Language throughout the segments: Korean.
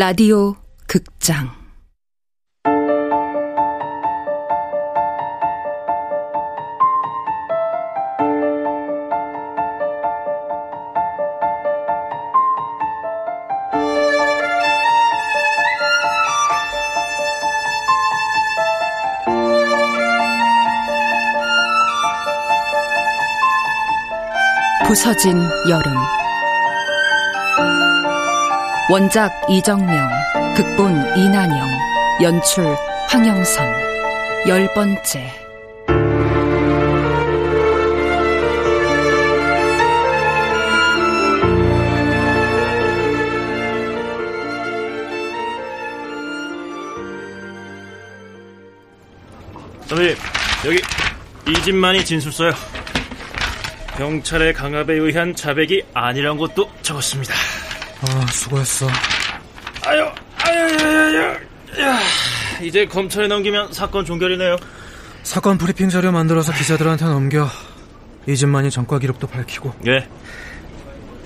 라디오 극장. 부서진 여름 원작 이정명 극본 이난영 연출 황영선. 열 번째. 선생님 여기 이 집만이 진술서요. 경찰의 강압에 의한 자백이 아니란 것도 적었습니다 아 수고했어. 아유 아유 아유 야 이제 검찰에 넘기면 사건 종결이네요. 사건 브리핑 자료 만들어서 기자들한테 넘겨. 이 집만이 전과 기록도 밝히고. 예.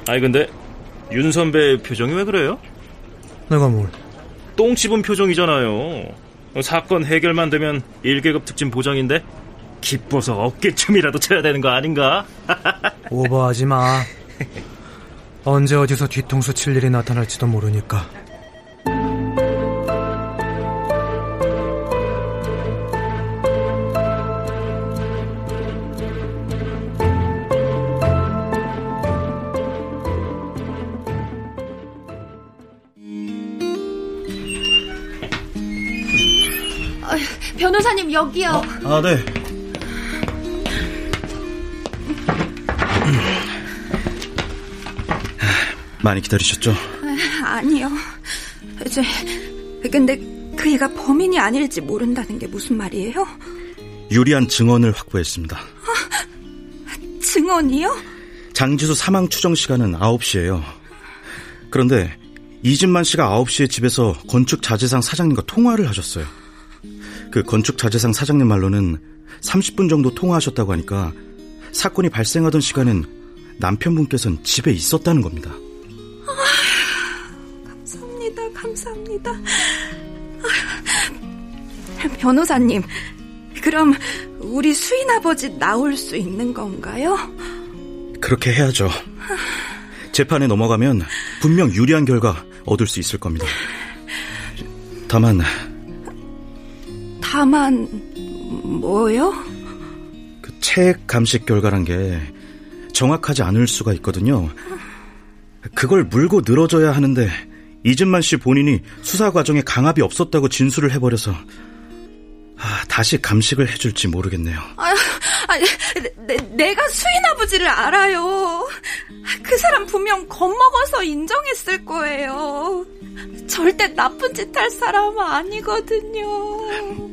아니 근데 윤 선배 표정이 왜 그래요? 내가 뭘? 똥 씹은 표정이잖아요. 사건 해결만 되면 1계급 특진 보장인데 기뻐서 어깨춤이라도 쳐야 되는 거 아닌가? 오버하지 마 언제 어디서 뒤통수 칠 일이 나타날지도 모르니까 변호사님 여기요. 아, 네. 많이 기다리셨죠? 아니요. 이제 근데 그이가 범인이 아닐지 모른다는 게 무슨 말이에요? 유리한 증언을 확보했습니다. 증언이요? 장지수 사망 추정 시간은 9시예요. 그런데 이진만 씨가 9시에 집에서 건축 자재상 사장님과 통화를 하셨어요. 그 건축 자재상 사장님 말로는 30분 정도 통화하셨다고 하니까 사건이 발생하던 시간엔 남편분께서는 집에 있었다는 겁니다. 변호사님, 그럼 우리 수인 아버지 나올 수 있는 건가요? 그렇게 해야죠. 재판에 넘어가면 분명 유리한 결과 얻을 수 있을 겁니다. 다만 다만 뭐요? 그 체액 감식 결과란 게 정확하지 않을 수가 있거든요. 그걸 물고 늘어져야 하는데 이진만 씨 본인이 수사 과정에 강압이 없었다고 진술을 해버려서 아, 다시 감식을 해줄지 모르겠네요. 아, 아 내, 내가 수인 아버지를 알아요. 그 사람 분명 겁먹어서 인정했을 거예요. 절대 나쁜 짓 할 사람 아니거든요.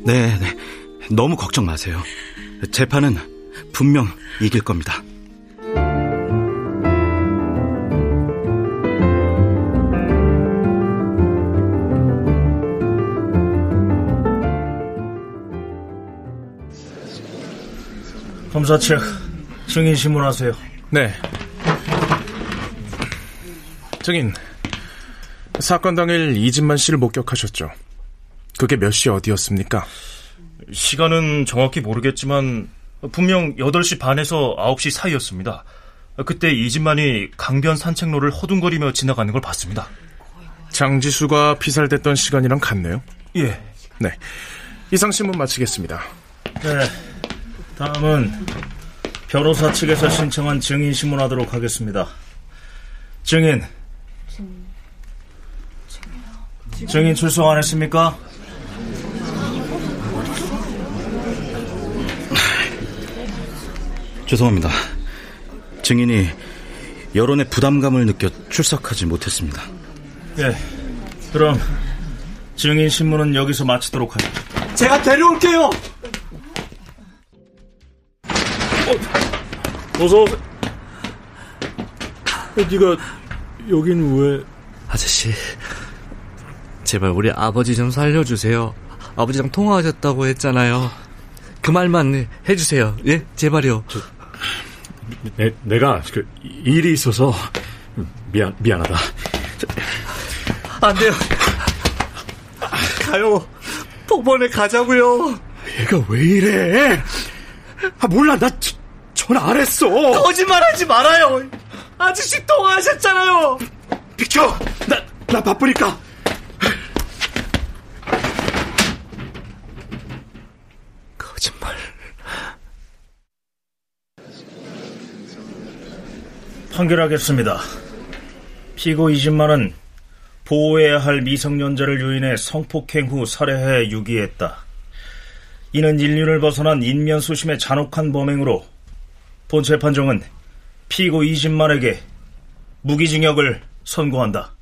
네, 네. 너무 걱정 마세요. 재판은 분명 이길 겁니다. 검사 측 증인 신문하세요. 네. 증인, 사건 당일 이진만 씨를 목격하셨죠? 그게 몇 시 어디였습니까? 시간은 정확히 모르겠지만 분명 8시 반에서 9시 사이였습니다. 그때 이진만이 강변 산책로를 허둥거리며 지나가는 걸 봤습니다. 장지수가 피살됐던 시간이랑 같네요? 예. 네. 이상 신문 마치겠습니다. 네. 다음은 변호사 측에서 신청한 증인 신문하도록 하겠습니다. 증인. 증인 출석 안 했습니까? 죄송합니다. 증인이 여론의 부담감을 느껴 출석하지 못했습니다. 예. 그럼 증인 신문은 여기서 마치도록 하죠. 제가 데려올게요. 어, 어서 오세요. 네가 여긴 왜? 아저씨, 제발 우리 아버지 좀 살려주세요. 아버지랑 통화하셨다고 했잖아요. 그 말만 해주세요. 예, 제발요. 저, 내, 내가 그 일이 있어서 미안 미안하다. 안 돼요. 가요. 법원에 가자고요. 얘가 왜 이래? 아 몰라 나 저, 전화 안 했어. 거짓말하지 말아요. 아저씨 통화하셨잖아요. 비켜. 나 나 바쁘니까. 거짓말. 판결하겠습니다. 피고 이진만은 보호해야 할 미성년자를 유인해 성폭행 후 살해해 유기했다. 이는 인륜을 벗어난 인면수심의 잔혹한 범행으로 본 재판정은 피고 이진만에게 무기징역을 선고한다.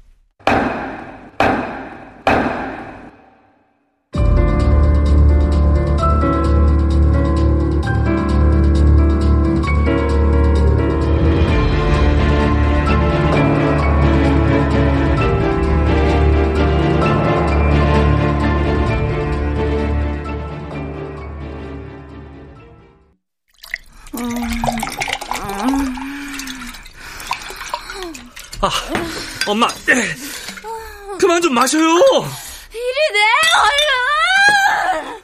아, 엄마, 그만 좀 마셔요. 이리 내 얼른.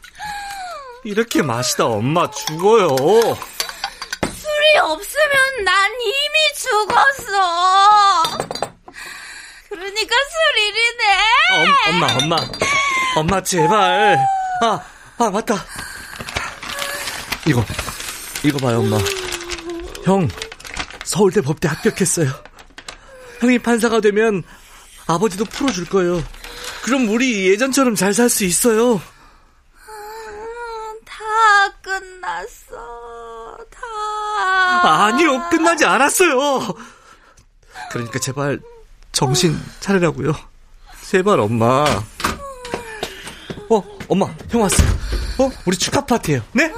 이렇게 마시다 엄마 죽어요. 술이 없으면 난 이미 죽었어. 그러니까 술 이리 내. 엄, 엄마, 엄마, 엄마 제발. 아, 아 맞다. 이거, 이거 봐요, 엄마. 형, 서울대 법대 합격했어요. 형이 판사가 되면 아버지도 풀어줄 거예요. 그럼 우리 예전처럼 잘 살 수 있어요. 음, 다 끝났어. 다. 아니요, 끝나지 않았어요. 그러니까 제발 정신 차리라고요. 제발 엄마. 어, 엄마, 형 왔어요. 어, 우리 축하 파티예요. 네? 어,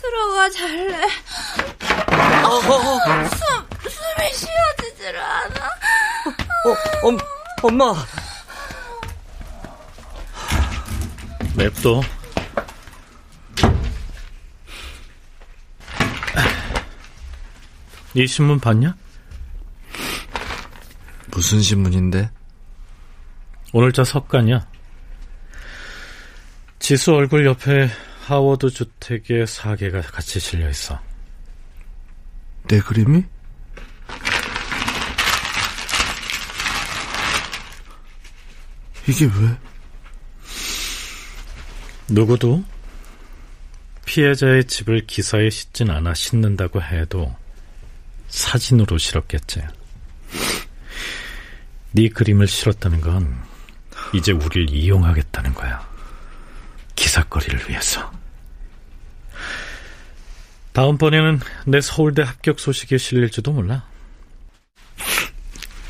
들어가 잘래. 어, 어, 어, 숨, 쉬어지질 않아. 어, 엄, 엄마. 냅둬. 이 신문 봤냐? 무슨 신문인데? 오늘자 석간이야. 지수 얼굴 옆에 하워드 주택의 사계가 같이 실려 있어. 내 그림이? 이게 왜? 누구도 피해자의 집을 기사에 싣진 않아 싣는다고 해도 사진으로 실었겠지. 네 그림을 실었다는 건 이제 우리를 이용하겠다는 거야. 기사거리를 위해서. 다음번에는 내 서울대 합격 소식이 실릴지도 몰라.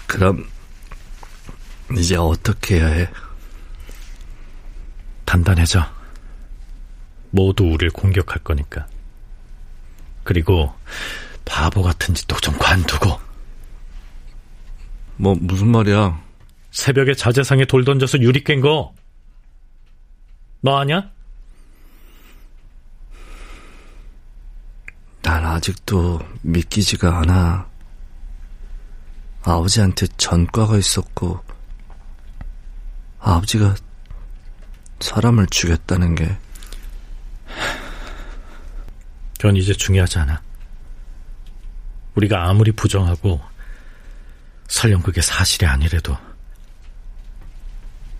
그럼 이제 어떻게 해야 해? 단단해져. 모두 우리를 공격할 거니까. 그리고 바보 같은 짓도 좀 관두고 뭐 무슨 말이야? 새벽에 자재상에 돌 던져서 유리 깬 거. 너 아냐? 난 아직도 믿기지가 않아. 아버지한테 전과가 있었고 아버지가 사람을 죽였다는 게 그건 이제 중요하지 않아. 우리가 아무리 부정하고 설령 그게 사실이 아니래도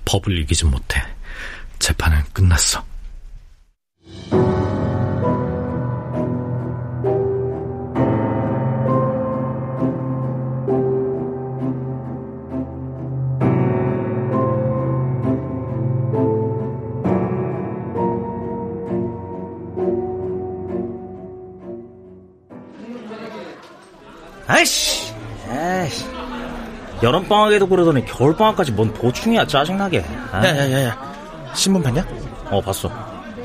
법을 이기지 못해. 재판은 끝났어. 여름방학에도 그러더니 겨울방학까지 뭔 보충이야, 짜증나게. 아? 야야야야 신문 봤냐? 어, 봤어.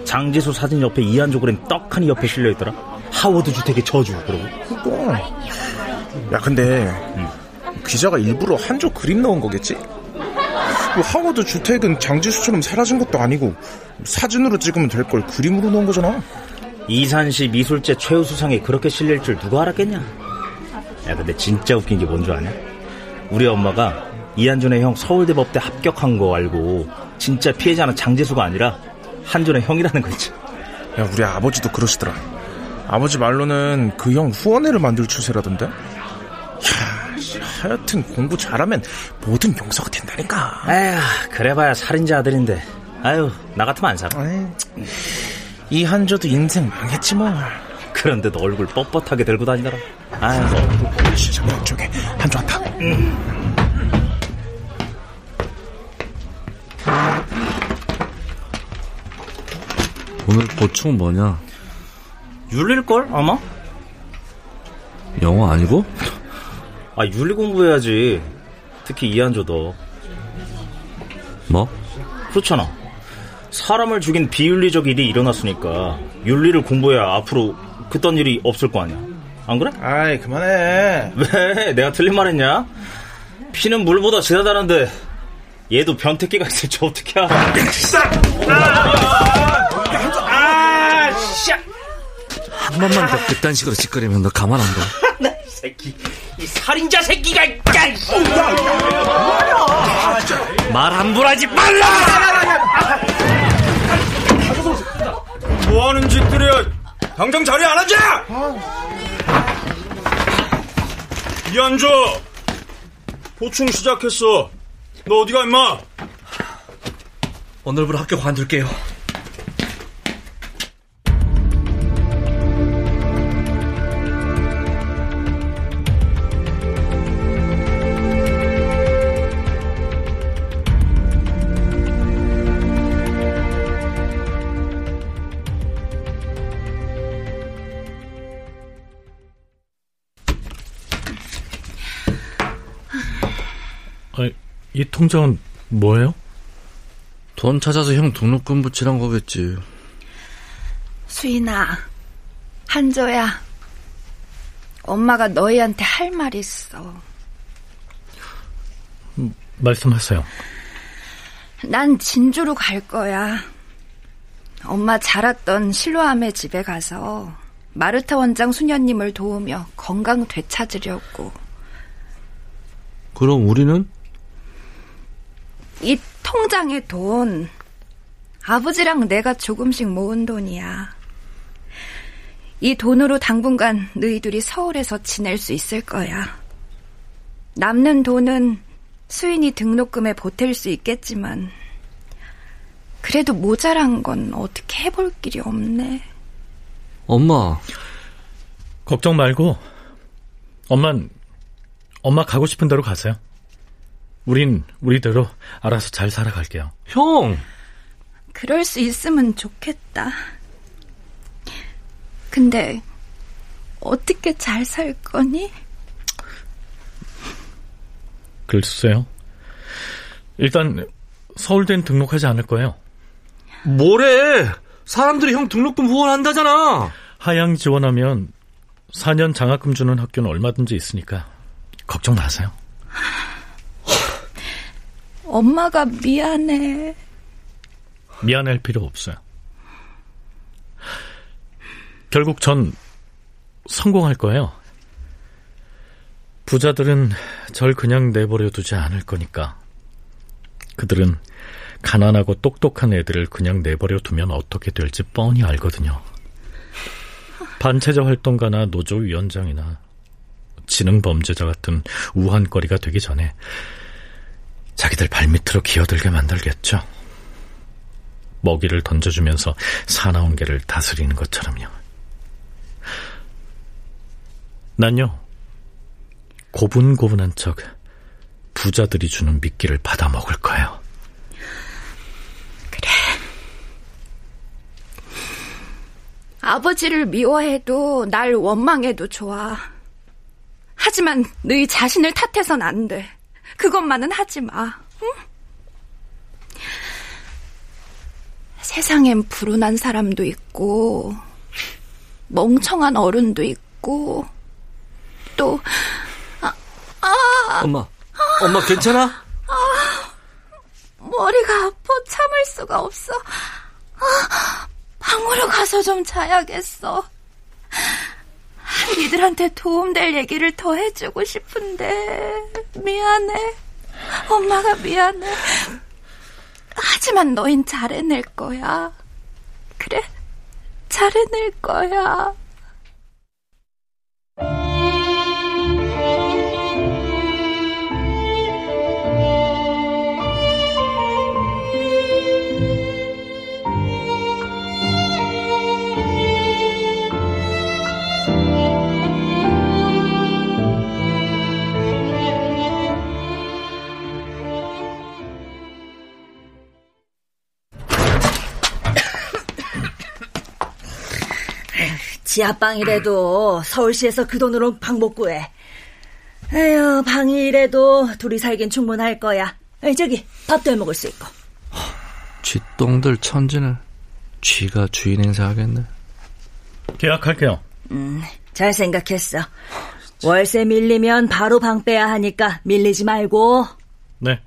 장지수 사진 옆에 이한조 그림 떡하니 옆에 실려있더라. 하워드 주택의 저주, 그러고. 그거 야 근데 기자가 일부러 한조 그림 넣은 거겠지? 뭐 하워드 주택은 장지수처럼 사라진 것도 아니고 사진으로 찍으면 될 걸 그림으로 넣은 거잖아 이산시 미술제 최우수상에 그렇게 실릴 줄 누가 알았겠냐? 야, 근데 진짜 웃긴 게 뭔 줄 아냐? 우리 엄마가 이한준의 형 서울대 법대 합격한 거 알고 진짜 피해자는 장재수가 아니라 한준의 형이라는 거 있지. 야, 우리 아버지도 그러시더라. 아버지 말로는 그 형 후원회를 만들 추세라던데? 야, 하여튼 공부 잘하면 뭐든 용서가 된다니까. 에휴, 그래봐야 살인자 아들인데. 아유, 나 같으면 안 살아. 에이, 이 한조도 인생 망했지 뭐. 그런데도 얼굴 뻣뻣하게 들고 다니더라. 아유, 시장 쪽에 한조 왔다. 오늘 보충 뭐냐? 윤릴걸, 아마? 영어 아니고? 아, 윤리 공부해야지. 특히 이한조 도 뭐? 그렇잖아. 사람을 죽인 비윤리적 일이 일어났으니까 윤리를 공부해야 앞으로 그딴 일이 없을 거 아니야. 안 그래? 아이, 그만해. 왜? 내가 틀린 말 했냐? 피는 물보다 진하다는데 얘도 변태기가 있을지 어떻게 알아? 한 번만 더 그딴 식으로 짓거리면 너 가만 안 둬. 이 새끼, 이 살인자 새끼가 야, 말 함부로 하지 말라! 뭐 하는 짓들이야? 당장 자리에 안 앉아! 이한조! 보충 시작했어. 너 어디 가, 임마? 오늘부로 학교 관둘게요. 이 통장은 뭐예요? 돈 찾아서 형 등록금 붙이란 거겠지. 수인아, 한조야. 엄마가 너희한테 할 말 있어. 말씀하세요. 난 진주로 갈 거야. 엄마 자랐던 실로암의 집에 가서 마르타 원장 수녀님을 도우며 건강 되찾으려고. 그럼 우리는? 이 통장의 돈, 아버지랑 내가 조금씩 모은 돈이야. 이 돈으로 당분간 너희들이 서울에서 지낼 수 있을 거야. 남는 돈은 수인이 등록금에 보탤 수 있겠지만, 그래도 모자란 건 어떻게 해볼 길이 없네. 엄마, 걱정 말고, 엄만, 엄마 가고 싶은 대로 가세요. 우린 우리대로 알아서 잘 살아갈게요. 형! 그럴 수 있으면 좋겠다. 근데, 어떻게 잘 살 거니? 글쎄요. 일단 서울대는 등록하지 않을 거예요. 뭐래? 사람들이 형 등록금 후원한다잖아. 하향 지원하면 4년 장학금 주는 학교는 얼마든지 있으니까 걱정 마세요. 엄마가 미안해. 미안할 필요 없어요. 결국 전 성공할 거예요. 부자들은 절 그냥 내버려 두지 않을 거니까. 그들은 가난하고 똑똑한 애들을 그냥 내버려 두면 어떻게 될지 뻔히 알거든요. 반체제 활동가나 노조 위원장이나 지능 범죄자 같은 우한거리가 되기 전에 자기들 발밑으로 기어들게 만들겠죠. 먹이를 던져주면서 사나운 개를 다스리는 것처럼요. 난요, 고분고분한 척 부자들이 주는 미끼를 받아 먹을 거예요. 아버지를 미워해도 날 원망해도 좋아. 하지만 너희 자신을 탓해선 안 돼. 그것만은 하지 마. 응? 세상엔 불운한 사람도 있고 멍청한 어른도 있고 또 아, 아, 엄마, 엄마 괜찮아? 머리가 아파 참을 수가 없어. 아, 방으로 가서 좀 자야겠어. 니들한테 도움될 얘기를 더 해주고 싶은데 미안해. 엄마가 미안해. 하지만 너흰 잘해낼 거야. 그래, 잘해낼 거야. 지하방이라도 서울시에서 그 돈으로 방 못 구해. 에휴, 방이라도 둘이 살긴 충분할 거야. 에이, 저기, 밥도 해 먹을 수 있고. 쥐똥들 천지는 쥐가 주인 행사하겠네. 계약할게요. 음, 잘 생각했어. 월세 밀리면 바로 방 빼야 하니까 밀리지 말고. 네.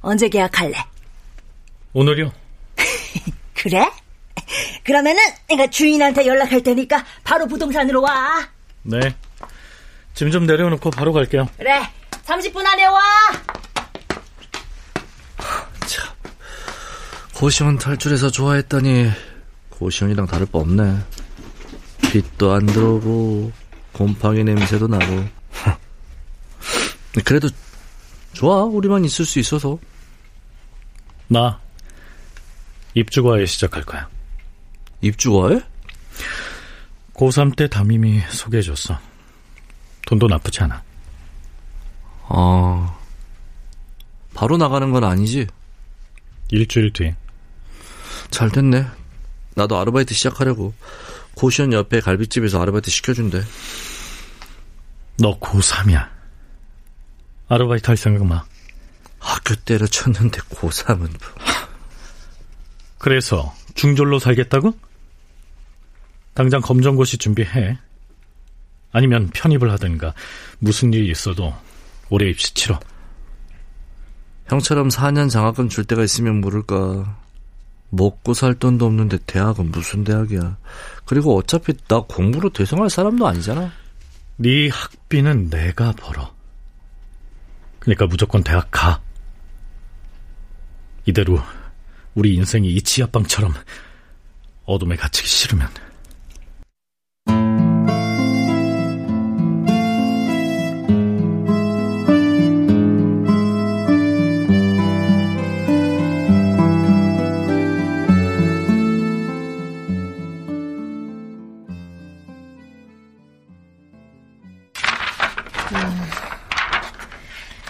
언제 계약할래? 오늘이요. 그래? 그러면은 내가 주인한테 연락할 테니까 바로 부동산으로 와. 네. 짐 좀 내려놓고 바로 갈게요. 그래. 30분 안에 와. 고시원 탈출해서 좋아했더니 고시원이랑 다를 바 없네. 빛도 안 들어오고 곰팡이 냄새도 나고. 그래도 좋아. 우리만 있을 수 있어서. 나 입주과에 시작할 거야. 입주과에? 고3 때 담임이 소개해줬어. 돈도 나쁘지 않아. 아, 바로 나가는 건 아니지? 일주일 뒤. 잘 됐네. 나도 아르바이트 시작하려고. 고시원 옆에 갈비집에서 아르바이트 시켜준대. 너 고3이야. 아르바이트 할 생각 마. 학교 때려 쳤는데 고3은 뭐. 그래서 중졸로 살겠다고? 당장 검정고시 준비해. 아니면 편입을 하든가 무슨 일이 있어도 올해 입시 치러. 형처럼 4년 장학금 줄 때가 있으면 모를까. 먹고 살 돈도 없는데 대학은 무슨 대학이야. 그리고 어차피 나 공부로 대성할 사람도 아니잖아. 네 학비는 내가 벌어. 그러니까 무조건 대학 가. 이대로 우리 인생이 이 지하방처럼 어둠에 갇히기 싫으면.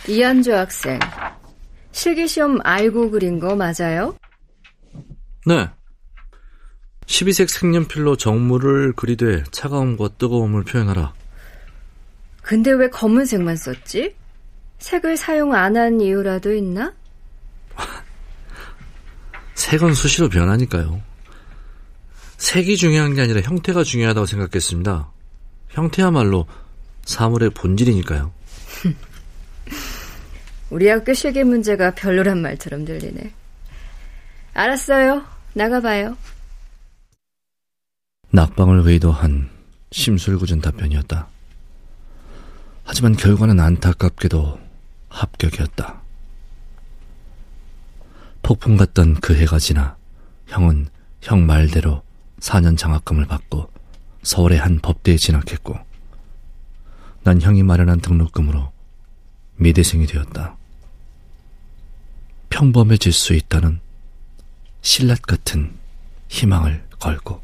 이한주 학생, 실기시험 알고 그린 거 맞아요? 네. 12색 색연필로 정물을 그리되 차가움과 뜨거움을 표현하라. 근데 왜 검은색만 썼지? 색을 사용 안 한 이유라도 있나? 색은 수시로 변하니까요. 색이 중요한 게 아니라 형태가 중요하다고 생각했습니다. 형태야말로 사물의 본질이니까요. 우리 학교 실기 문제가 별로란 말처럼 들리네. 알았어요. 나가봐요. 낙방을 의도한 심술궂은 답변이었다. 하지만 결과는 안타깝게도 합격이었다. 폭풍 같던 그 해가 지나 형은 형 말대로 4년 장학금을 받고 서울의 한 법대에 진학했고 난 형이 마련한 등록금으로 미대생이 되었다. 평범해질 수 있다는 신라 같은 희망을 걸고